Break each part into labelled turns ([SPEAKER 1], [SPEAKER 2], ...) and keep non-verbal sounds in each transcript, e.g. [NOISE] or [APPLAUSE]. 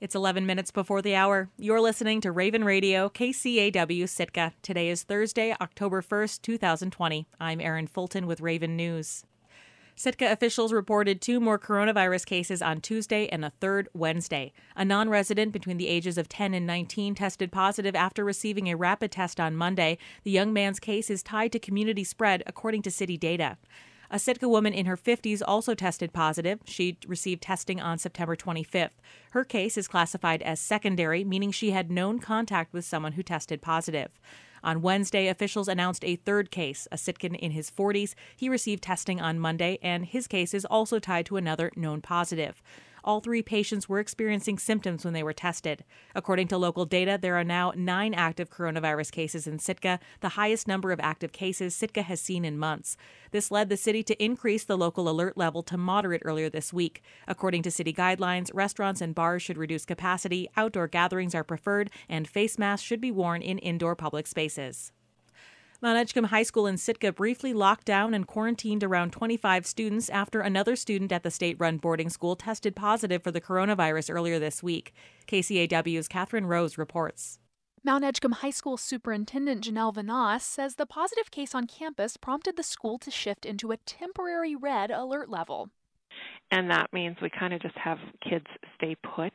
[SPEAKER 1] It's 11 minutes before the hour. You're listening to Raven Radio, KCAW Sitka. Today is Thursday, October 1st, 2020. I'm Erin Fulton with Raven News. Sitka officials reported two more coronavirus cases on Tuesday and a third Wednesday. A non resident between the ages of 10 and 19 tested positive after receiving a rapid test on Monday. The young man's case is tied to community spread, according to city data. A Sitka woman in her 50s also tested positive. She received testing on September 25th. Her case is classified as secondary, meaning she had known contact with someone who tested positive. On Wednesday, officials announced a third case, a Sitkan in his 40s. He received testing on Monday, and his case is also tied to another known positive. All three patients were experiencing symptoms when they were tested. According to local data, there are now nine active coronavirus cases in Sitka, the highest number of active cases Sitka has seen in months. This led the city to increase the local alert level to moderate earlier this week. According to city guidelines, restaurants and bars should reduce capacity, outdoor gatherings are preferred, and face masks should be worn in indoor public spaces. Mount Edgecombe High School in Sitka briefly locked down and quarantined around 25 students after another student at the state run boarding school tested positive for the coronavirus earlier this week. KCAW's Catherine Rose reports.
[SPEAKER 2] Mount Edgecombe High School Superintendent Janelle Vanasse says the positive case on campus prompted the school to shift into a temporary red alert level.
[SPEAKER 3] And that means we kind of just have kids stay put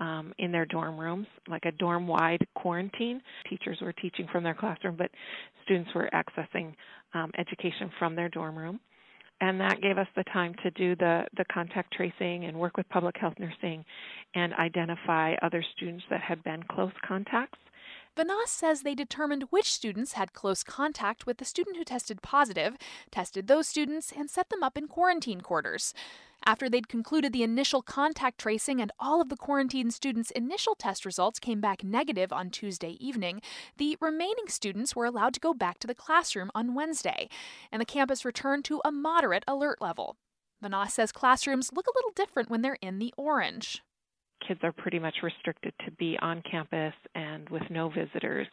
[SPEAKER 3] um, in their dorm rooms, like a dorm wide quarantine. Teachers were teaching from their classroom, but students were accessing um, education from their dorm room. And that gave us the time to do the, the contact tracing and work with public health nursing and identify other students that had been close contacts.
[SPEAKER 2] Vanasse says they determined which students had close contact with the student who tested positive, tested those students, and set them up in quarantine quarters. After they'd concluded the initial contact tracing and all of the quarantined students' initial test results came back negative on Tuesday evening, the remaining students were allowed to go back to the classroom on Wednesday, and the campus returned to a moderate alert level. Vanasse says classrooms look a little different when they're in the orange
[SPEAKER 3] kids are pretty much restricted to be on campus and with no visitors.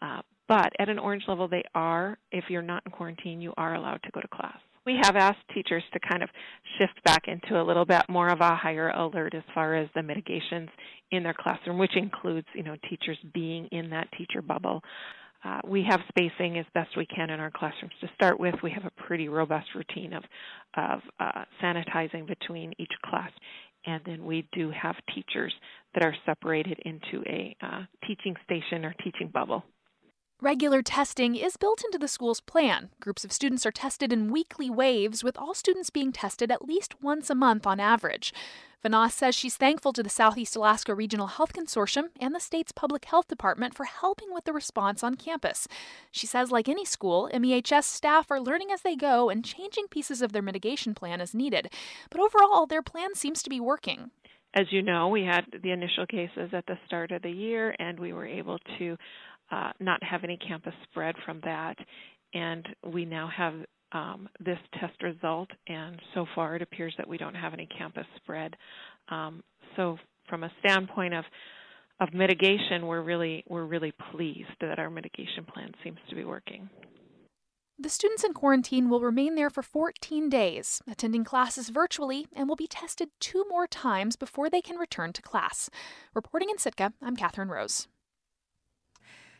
[SPEAKER 3] Uh, but at an orange level, they are, if you're not in quarantine, you are allowed to go to class. We have asked teachers to kind of shift back into a little bit more of a higher alert as far as the mitigations in their classroom, which includes, you know, teachers being in that teacher bubble. Uh, we have spacing as best we can in our classrooms to start with. We have a pretty robust routine of of uh, sanitizing between each class, and then we do have teachers that are separated into a uh, teaching station or teaching bubble.
[SPEAKER 2] Regular testing is built into the school's plan. Groups of students are tested in weekly waves, with all students being tested at least once a month on average. Vanasse says she's thankful to the Southeast Alaska Regional Health Consortium and the state's public health department for helping with the response on campus. She says, like any school, MEHS staff are learning as they go and changing pieces of their mitigation plan as needed. But overall, their plan seems to be working.
[SPEAKER 3] As you know, we had the initial cases at the start of the year, and we were able to uh, not have any campus spread from that. And we now have um, this test result, and so far it appears that we don't have any campus spread. Um, so, from a standpoint of of mitigation, we're really we're really pleased that our mitigation plan seems to be working.
[SPEAKER 2] The students in quarantine will remain there for 14 days, attending classes virtually, and will be tested two more times before they can return to class. Reporting in Sitka, I'm Catherine Rose.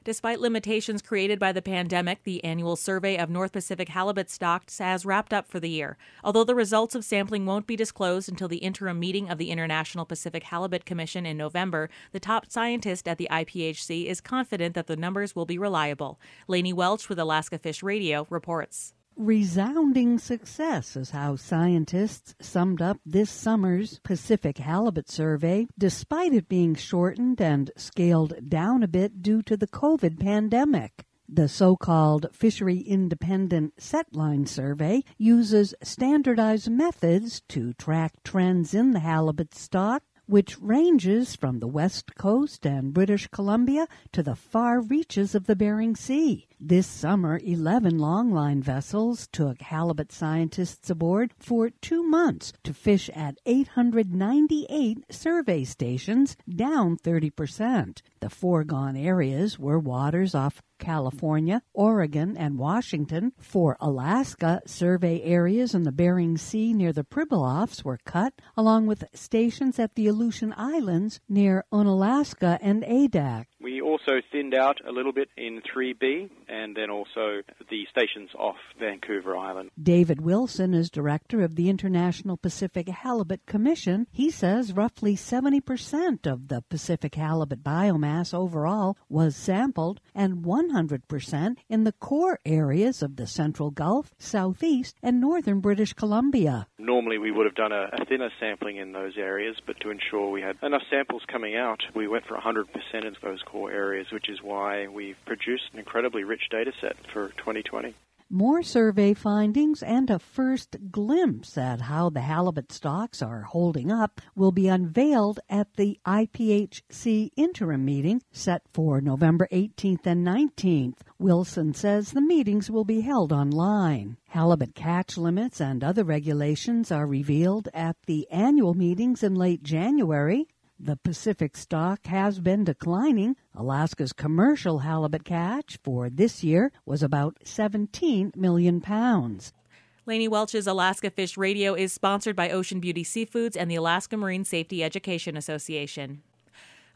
[SPEAKER 1] Despite limitations created by the pandemic, the annual survey of North Pacific halibut stocks has wrapped up for the year. Although the results of sampling won't be disclosed until the interim meeting of the International Pacific Halibut Commission in November, the top scientist at the IPHC is confident that the numbers will be reliable. Lainey Welch with Alaska Fish Radio reports.
[SPEAKER 4] Resounding success is how scientists summed up this summer's Pacific Halibut Survey, despite it being shortened and scaled down a bit due to the COVID pandemic. The so called Fishery Independent Setline Survey uses standardized methods to track trends in the halibut stock which ranges from the west coast and British Columbia to the far reaches of the Bering Sea. This summer, 11 longline vessels took halibut scientists aboard for two months to fish at 898 survey stations, down 30%. The The foregone areas were waters off California, Oregon, and Washington. For Alaska, survey areas in the Bering Sea near the Pribilofs were cut, along with stations at the Aleutian Islands near Unalaska and Adak.
[SPEAKER 5] Also thinned out a little bit in 3B and then also the stations off Vancouver Island.
[SPEAKER 4] David Wilson is director of the International Pacific Halibut Commission. He says roughly 70% of the Pacific halibut biomass overall was sampled and 100% in the core areas of the Central Gulf, Southeast, and Northern British Columbia.
[SPEAKER 5] Normally we would have done a, a thinner sampling in those areas, but to ensure we had enough samples coming out, we went for 100% of those core areas, which is why we've produced an incredibly rich data set for 2020.
[SPEAKER 4] More survey findings and a first glimpse at how the halibut stocks are holding up will be unveiled at the IPHC interim meeting set for November 18th and 19th. Wilson says the meetings will be held online. Halibut catch limits and other regulations are revealed at the annual meetings in late January. The Pacific stock has been declining. Alaska's commercial halibut catch for this year was about 17 million pounds.
[SPEAKER 1] Lainey Welch's Alaska Fish Radio is sponsored by Ocean Beauty Seafoods and the Alaska Marine Safety Education Association.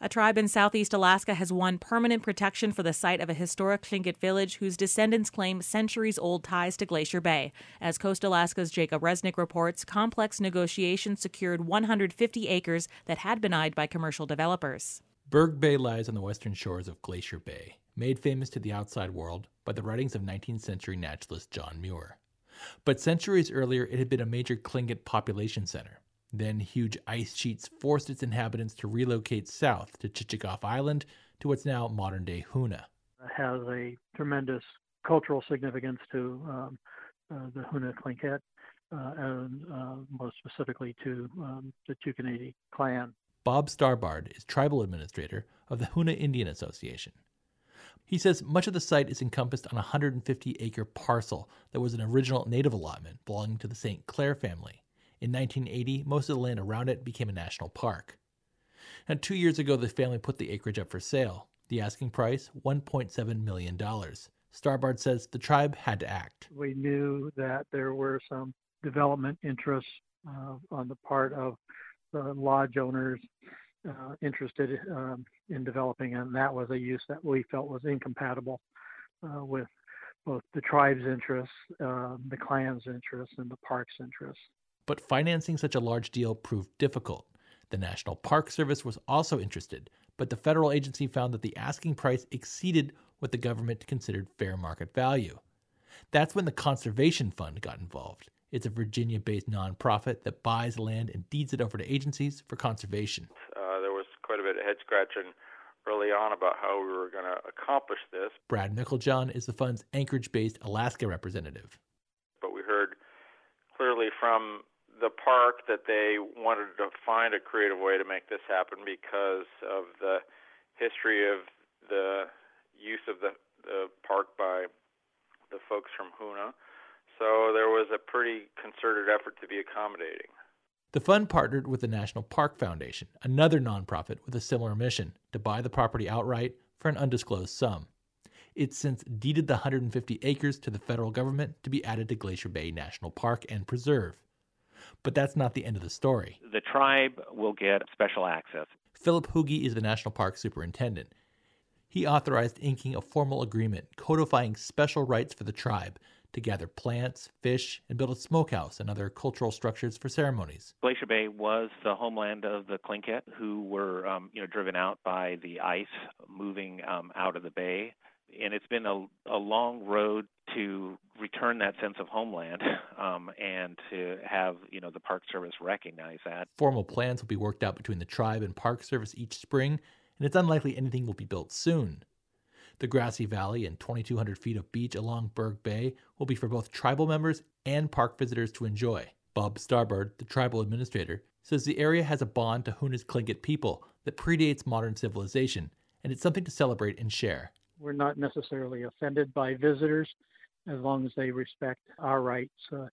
[SPEAKER 1] A tribe in southeast Alaska has won permanent protection for the site of a historic Tlingit village whose descendants claim centuries old ties to Glacier Bay. As Coast Alaska's Jacob Resnick reports, complex negotiations secured 150 acres that had been eyed by commercial developers.
[SPEAKER 6] Berg Bay lies on the western shores of Glacier Bay, made famous to the outside world by the writings of 19th century naturalist John Muir. But centuries earlier, it had been a major Tlingit population center. Then huge ice sheets forced its inhabitants to relocate south to Chichagof Island to what's now modern day Hoonah.
[SPEAKER 7] It has a tremendous cultural significance to um, uh, the Hoonah Tlingit uh, and uh, most specifically to um, the Chookaneidí clan.
[SPEAKER 6] Bob Starbard is tribal administrator of the Hoonah Indian Association. He says much of the site is encompassed on a 150 acre parcel that was an original native allotment belonging to the St. Clair family. In 1980, most of the land around it became a national park. And two years ago, the family put the acreage up for sale. The asking price, $1.7 million. Starbard says the tribe had to act.
[SPEAKER 7] We knew that there were some development interests uh, on the part of the lodge owners uh, interested um, in developing, and that was a use that we felt was incompatible uh, with both the tribe's interests, uh, the clan's interests, and the park's interests
[SPEAKER 6] but financing such a large deal proved difficult. The National Park Service was also interested, but the federal agency found that the asking price exceeded what the government considered fair market value. That's when the Conservation Fund got involved. It's a Virginia based nonprofit that buys land and deeds it over to agencies for conservation.
[SPEAKER 8] Uh, there was quite a bit of head scratching early on about how we were going to accomplish this.
[SPEAKER 6] Brad Meiklejohn is the fund's Anchorage based Alaska representative.
[SPEAKER 8] But we heard clearly from the park that they wanted to find a creative way to make this happen because of the history of the use of the the park by the folks from Hoonah. So there was a pretty concerted effort to be accommodating.
[SPEAKER 6] The fund partnered with the National Park Foundation, another nonprofit with a similar mission, to buy the property outright for an undisclosed sum. It's since deeded the 150 acres to the federal government to be added to Glacier Bay National Park and Preserve. But that's not the end of the story.
[SPEAKER 9] The tribe will get special access.
[SPEAKER 6] Philip Hooge is the National Park Superintendent. He authorized inking a formal agreement codifying special rights for the tribe to gather plants, fish, and build a smokehouse and other cultural structures for ceremonies.
[SPEAKER 9] Glacier Bay was the homeland of the Tlingit, who were, um, you know, driven out by the ice moving um, out of the bay and it's been a, a long road to return that sense of homeland [LAUGHS] um, and to have you know the Park Service recognize that.
[SPEAKER 6] Formal plans will be worked out between the tribe and Park Service each spring, and it's unlikely anything will be built soon. The grassy valley and 2,200 feet of beach along Berg Bay will be for both tribal members and park visitors to enjoy. Bob Starbard, the tribal administrator, says the area has a bond to Hoonah's Tlingit people that predates modern civilization, and it's something to celebrate and share
[SPEAKER 7] we're not necessarily offended by visitors as long as they respect our rights uh,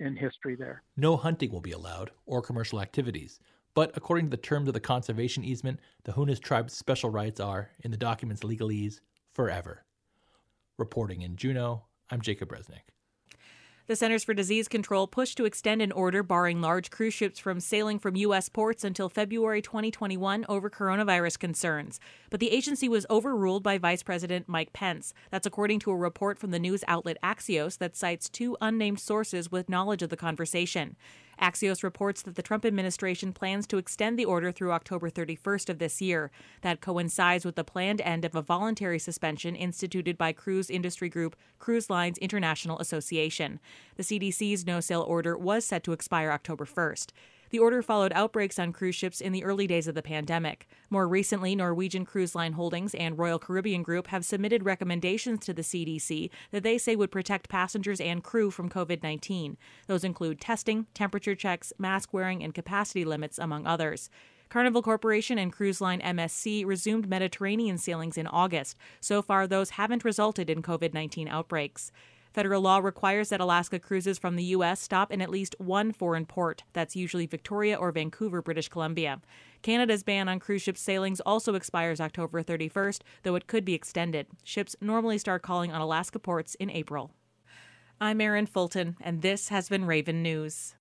[SPEAKER 7] and history there.
[SPEAKER 6] No hunting will be allowed or commercial activities, But according to the terms of the conservation easement, the Hoonah tribe's special rights are, in the document's legalese, forever. Reporting in Juneau, I'm Jacob Resnick.
[SPEAKER 1] The Centers for Disease Control pushed to extend an order barring large cruise ships from sailing from U.S. ports until February 2021 over coronavirus concerns. But the agency was overruled by Vice President Mike Pence. That's according to a report from the news outlet Axios that cites two unnamed sources with knowledge of the conversation. Axios reports that the Trump administration plans to extend the order through October 31st of this year. That coincides with the planned end of a voluntary suspension instituted by cruise industry group Cruise Lines International Association. The CDC's no sale order was set to expire October 1st. The order followed outbreaks on cruise ships in the early days of the pandemic. More recently, Norwegian Cruise Line Holdings and Royal Caribbean Group have submitted recommendations to the CDC that they say would protect passengers and crew from COVID 19. Those include testing, temperature checks, mask wearing, and capacity limits, among others. Carnival Corporation and cruise line MSC resumed Mediterranean sailings in August. So far, those haven't resulted in COVID 19 outbreaks. Federal law requires that Alaska cruises from the U.S. stop in at least one foreign port. That's usually Victoria or Vancouver, British Columbia. Canada's ban on cruise ship sailings also expires October 31st, though it could be extended. Ships normally start calling on Alaska ports in April. I'm Erin Fulton, and this has been Raven News.